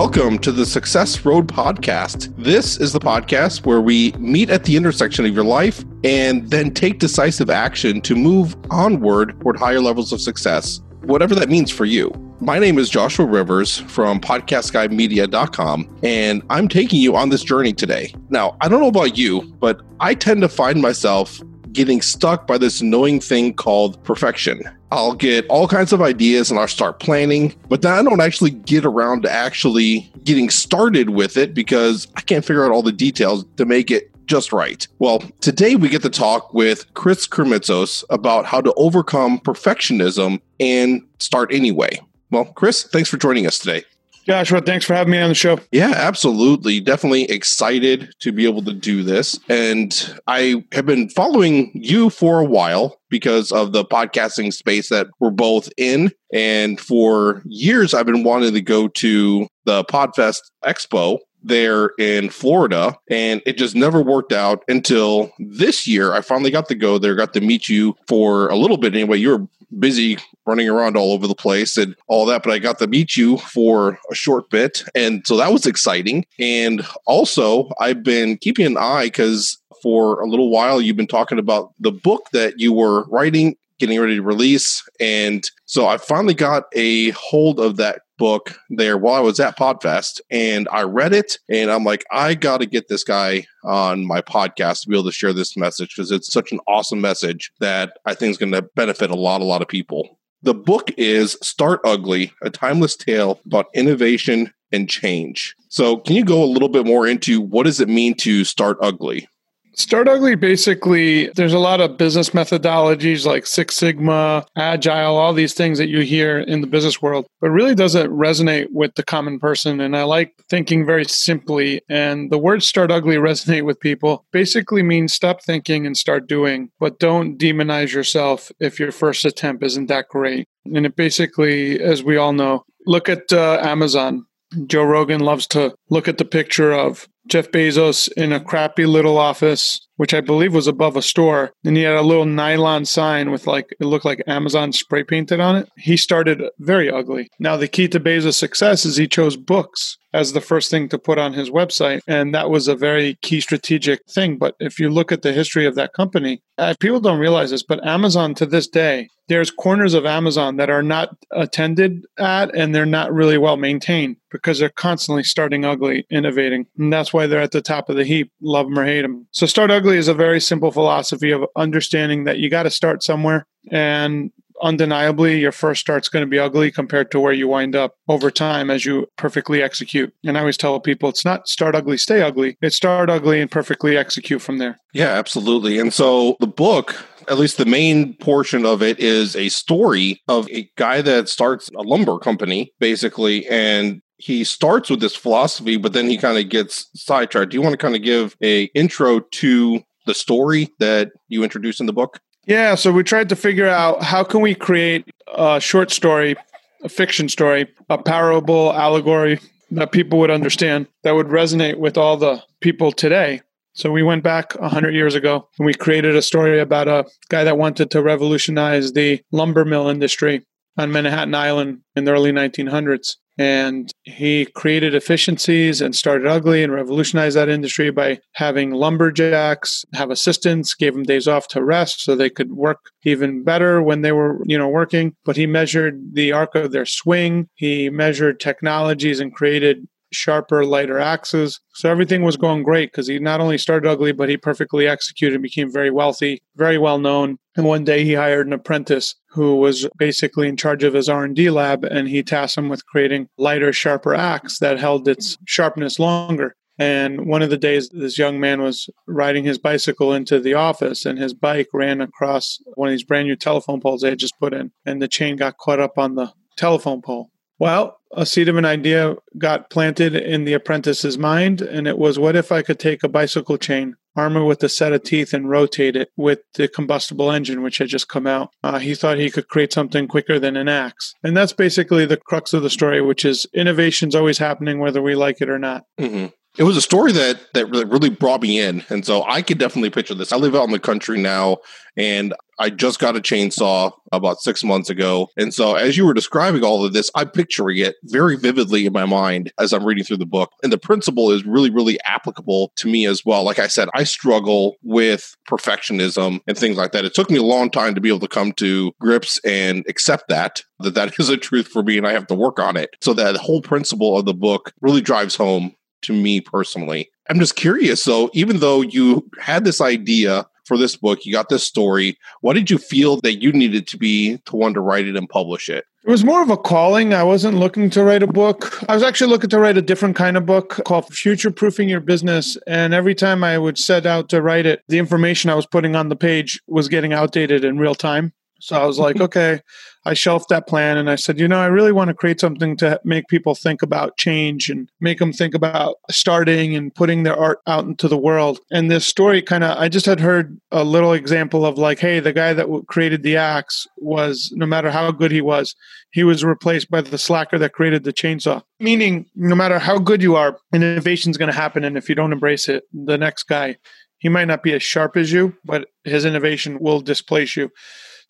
Welcome to the Success Road Podcast. This is the podcast where we meet at the intersection of your life and then take decisive action to move onward toward higher levels of success, whatever that means for you. My name is Joshua Rivers from podcastguidemedia.com, and I'm taking you on this journey today. Now, I don't know about you, but I tend to find myself getting stuck by this annoying thing called perfection. I'll get all kinds of ideas and I'll start planning, but then I don't actually get around to actually getting started with it because I can't figure out all the details to make it just right. Well, today we get to talk with Chris Krimitsos about how to overcome perfectionism and start anyway. Well, Chris, thanks for joining us today. Joshua, thanks for having me on the show. Yeah, absolutely. Definitely excited to be able to do this. And I have been following you for a while because of the podcasting space that we're both in. And for years, I've been wanting to go to the Podfest Expo there in Florida, and it just never worked out until this year. I finally got to go there, got to meet you for a little bit anyway. You were busy running around all over the place and all that, but I got to meet you for a short bit. And so that was exciting. And also, I've been keeping an eye because for a little while you've been talking about the book that you were writing getting ready to release and so i finally got a hold of that book there while I was at Podfest and I read it and I'm like, I got to get this guy on my podcast to be able to share this message because it's such an awesome message that I think is going to benefit a lot, a lot of people. The book is Start Ugly, a timeless tale about innovation and change. So, can you go a little bit more into what does it mean to start ugly? Start Ugly basically, there's a lot of business methodologies like Six Sigma, Agile, all these things that you hear in the business world, but really doesn't resonate with the common person. And I like thinking very simply. And the words Start Ugly resonate with people basically means stop thinking and start doing, but don't demonize yourself if your first attempt isn't that great. And it basically, as we all know, look at uh, Amazon. Joe Rogan loves to look at the picture of Jeff Bezos in a crappy little office, which I believe was above a store. And he had a little nylon sign with like, it looked like Amazon spray painted on it. He started very ugly. Now, the key to Bezos' success is he chose books as the first thing to put on his website. And that was a very key strategic thing. But if you look at the history of that company, people don't realize this, but Amazon to this day, there's corners of Amazon that are not attended at and they're not really well maintained because they're constantly starting ugly, innovating. And that's why they're at the top of the heap, love them or hate them. So, start ugly is a very simple philosophy of understanding that you got to start somewhere and undeniably your first start's going to be ugly compared to where you wind up over time as you perfectly execute. And I always tell people it's not start ugly, stay ugly. It's start ugly and perfectly execute from there. Yeah, absolutely. And so the book at least the main portion of it is a story of a guy that starts a lumber company basically and he starts with this philosophy but then he kind of gets sidetracked do you want to kind of give a intro to the story that you introduce in the book yeah, so we tried to figure out how can we create a short story, a fiction story, a parable, allegory that people would understand that would resonate with all the people today. So we went back 100 years ago and we created a story about a guy that wanted to revolutionize the lumber mill industry on Manhattan Island in the early 1900s. And he created efficiencies and started ugly and revolutionized that industry by having lumberjacks have assistants, gave them days off to rest so they could work even better when they were, you know, working. But he measured the arc of their swing. He measured technologies and created sharper, lighter axes. So everything was going great because he not only started ugly, but he perfectly executed and became very wealthy, very well known. And one day he hired an apprentice who was basically in charge of his R&D lab and he tasked him with creating lighter, sharper axe that held its sharpness longer. And one of the days, this young man was riding his bicycle into the office, and his bike ran across one of these brand new telephone poles they had just put in, and the chain got caught up on the telephone pole. Well, a seed of an idea got planted in the apprentice's mind, and it was what if I could take a bicycle chain, arm it with a set of teeth, and rotate it with the combustible engine, which had just come out? Uh, he thought he could create something quicker than an axe. And that's basically the crux of the story, which is innovation's always happening whether we like it or not. Mm-hmm. It was a story that that really brought me in and so i could definitely picture this. I live out in the country now and i just got a chainsaw about six months ago and so as you were describing all of this i'm picturing it very vividly in my mind as i'm reading through the book and the principle is really really applicable to me as well. Like i said i struggle with perfectionism and things like that. It took me a long time to be able to come to grips and accept that that that is a truth for me and i have to work on it. So that whole principle of the book really drives home to me personally. I'm just curious. So, even though you had this idea for this book, you got this story, what did you feel that you needed to be to want to write it and publish it? It was more of a calling. I wasn't looking to write a book. I was actually looking to write a different kind of book called Future Proofing Your Business. And every time I would set out to write it, the information I was putting on the page was getting outdated in real time. So I was like, okay, I shelved that plan and I said, you know, I really want to create something to make people think about change and make them think about starting and putting their art out into the world. And this story kind of, I just had heard a little example of like, hey, the guy that created the axe was, no matter how good he was, he was replaced by the slacker that created the chainsaw. Meaning, no matter how good you are, innovation is going to happen. And if you don't embrace it, the next guy, he might not be as sharp as you, but his innovation will displace you.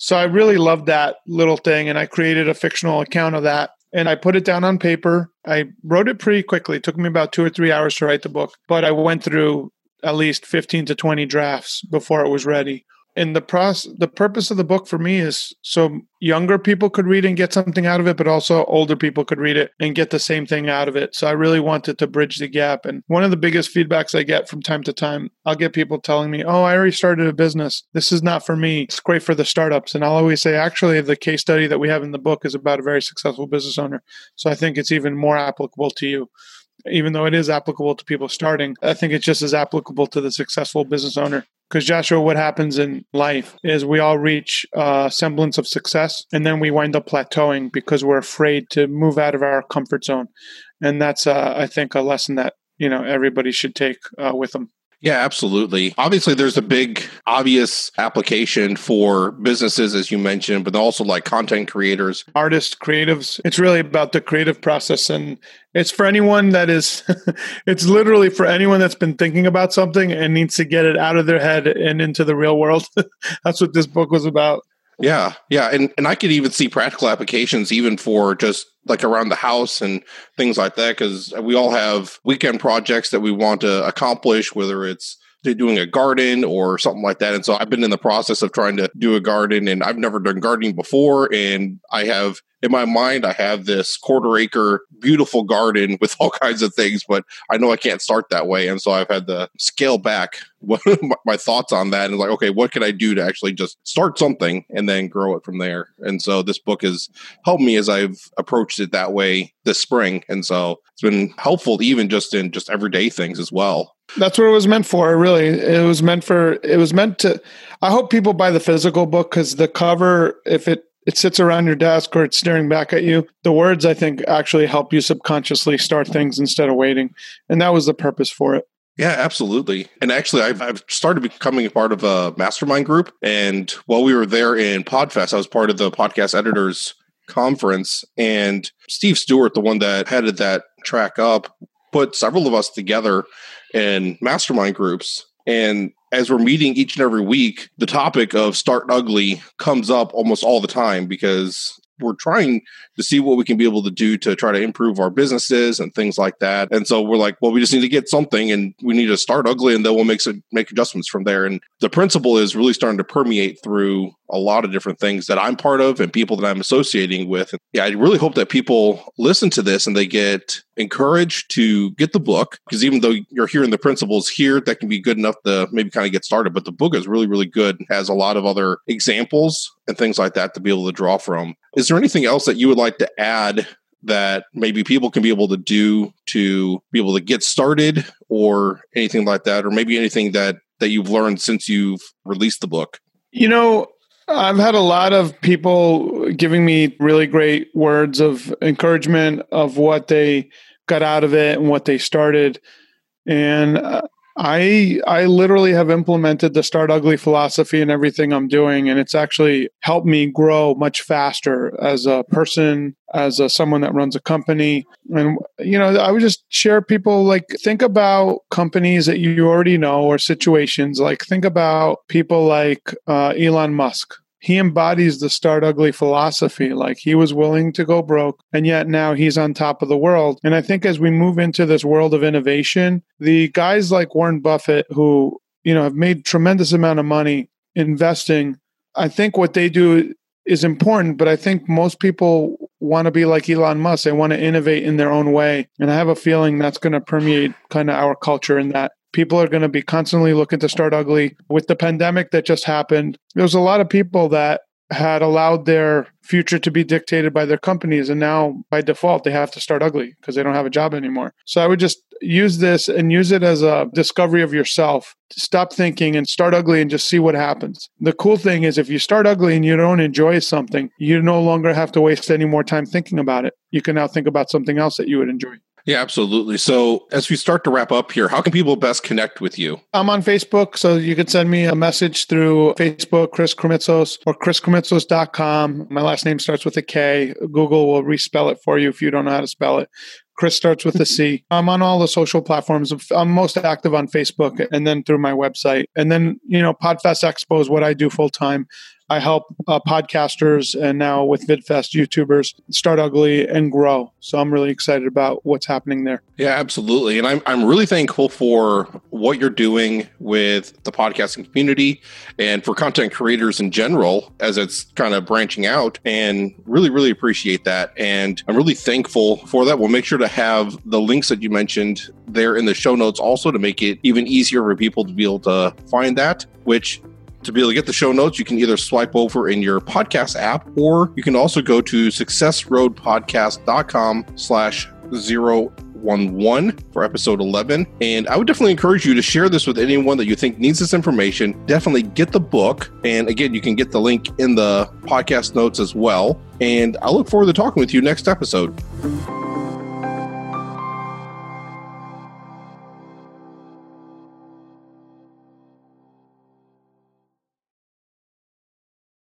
So I really loved that little thing, and I created a fictional account of that. And I put it down on paper. I wrote it pretty quickly. It took me about two or three hours to write the book, but I went through at least 15 to 20 drafts before it was ready and the process the purpose of the book for me is so younger people could read and get something out of it but also older people could read it and get the same thing out of it. So i really wanted to bridge the gap. And one of the biggest feedbacks i get from time to time i'll get people telling me oh i already started a business. This is not for me. It's great for the startups. And i'll always say actually the case study that we have in the book is about a very successful business owner. So i think it's even more applicable to you even though it is applicable to people starting, I think it's just as applicable to the successful business owner. Because Joshua, what happens in life is we all reach a semblance of success and then we wind up plateauing because we're afraid to move out of our comfort zone. And that's, uh, I think, a lesson that, you know, everybody should take uh, with them. Yeah, absolutely. Obviously, there's a big obvious application for businesses, as you mentioned, but also like content creators, artists, creatives. It's really about the creative process. And it's for anyone that is, it's literally for anyone that's been thinking about something and needs to get it out of their head and into the real world. that's what this book was about. Yeah, yeah, and and I could even see practical applications even for just like around the house and things like that because we all have weekend projects that we want to accomplish, whether it's doing a garden or something like that. And so I've been in the process of trying to do a garden and I've never done gardening before. And I have in my mind, I have this quarter acre beautiful garden with all kinds of things, but I know I can't start that way. And so I've had to scale back my thoughts on that and like, okay, what can I do to actually just start something and then grow it from there? And so this book has helped me as I've approached it that way this spring. And so it's been helpful even just in just everyday things as well. That's what it was meant for. Really, it was meant for. It was meant to. I hope people buy the physical book because the cover, if it it sits around your desk or it's staring back at you, the words I think actually help you subconsciously start things instead of waiting, and that was the purpose for it. Yeah, absolutely. And actually, I've, I've started becoming a part of a mastermind group. And while we were there in Podfest, I was part of the podcast editors conference. And Steve Stewart, the one that headed that track up, put several of us together in mastermind groups. And as we're meeting each and every week, the topic of start ugly comes up almost all the time because we're trying to see what we can be able to do to try to improve our businesses and things like that. And so we're like, well, we just need to get something and we need to start ugly and then we'll make some, make adjustments from there. And the principle is really starting to permeate through a lot of different things that I'm part of and people that I'm associating with. And yeah, I really hope that people listen to this and they get encouraged to get the book because even though you're hearing the principles here, that can be good enough to maybe kind of get started. But the book is really, really good and has a lot of other examples and things like that to be able to draw from. Is there anything else that you would like to add that maybe people can be able to do to be able to get started or anything like that or maybe anything that that you've learned since you've released the book you know I've had a lot of people giving me really great words of encouragement of what they got out of it and what they started. And uh, I I literally have implemented the start ugly philosophy in everything I'm doing and it's actually helped me grow much faster as a person, as a, someone that runs a company. And you know, I would just share people like think about companies that you already know or situations like think about people like uh, Elon Musk he embodies the start ugly philosophy. Like he was willing to go broke, and yet now he's on top of the world. And I think as we move into this world of innovation, the guys like Warren Buffett, who you know have made tremendous amount of money investing, I think what they do is important. But I think most people want to be like Elon Musk. They want to innovate in their own way, and I have a feeling that's going to permeate kind of our culture in that people are going to be constantly looking to start ugly. With the pandemic that just happened, there's a lot of people that had allowed their future to be dictated by their companies and now by default they have to start ugly because they don't have a job anymore. So i would just use this and use it as a discovery of yourself. Stop thinking and start ugly and just see what happens. The cool thing is if you start ugly and you don't enjoy something you no longer have to waste any more time thinking about it. You can now think about something else that you would enjoy yeah, absolutely. So, as we start to wrap up here, how can people best connect with you? I'm on Facebook, so you can send me a message through Facebook, Chris Krimitsos, or chriskrimitsos.com. My last name starts with a K. Google will respell it for you if you don't know how to spell it. Chris starts with a C. I'm on all the social platforms. I'm most active on Facebook and then through my website. And then, you know, Podfest Expo is what I do full time. I help uh, podcasters and now with VidFest YouTubers start ugly and grow. So I'm really excited about what's happening there. Yeah, absolutely. And I'm, I'm really thankful for what you're doing with the podcasting community and for content creators in general as it's kind of branching out and really, really appreciate that. And I'm really thankful for that. We'll make sure to have the links that you mentioned there in the show notes also to make it even easier for people to be able to find that, which to be able to get the show notes, you can either swipe over in your podcast app or you can also go to successroadpodcast.com slash zero one one for episode 11 and i would definitely encourage you to share this with anyone that you think needs this information. Definitely get the book. And again you can get the link in the podcast notes as well. And i look forward to talking with you next episode